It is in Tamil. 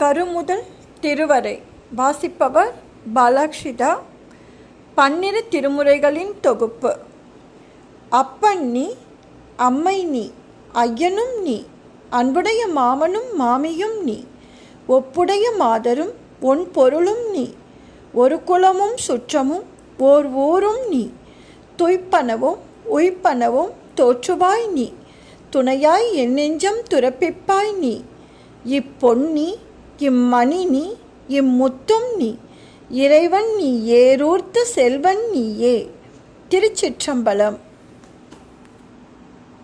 கருமுதல் திருவரை. வாசிப்பவர் பாலாக்ஷிதா பன்னிரு திருமுறைகளின் தொகுப்பு. அப்பன் நீ அம்மை நீ ஐயனும் நீ அன்புடைய மாமனும் மாமியும் நீ ஒப்புடைய மாதரும் ஒன் பொருளும் நீ ஒரு குலமும் சுற்றமும் ஓர் ஊரும் நீ துய்ப்பனவும் உய்ப்பனவும் தோற்றுவாய் நீ துணையாய் என் நெஞ்சம் துரப்பிப்பாய் நீ இப்பொன்னி இம்மணி நீ இம்முத்தும் நீ இறைவன் நீ ஏரூர்த்த செல்வன் நீயே. திருச்சிற்றம்பலம்.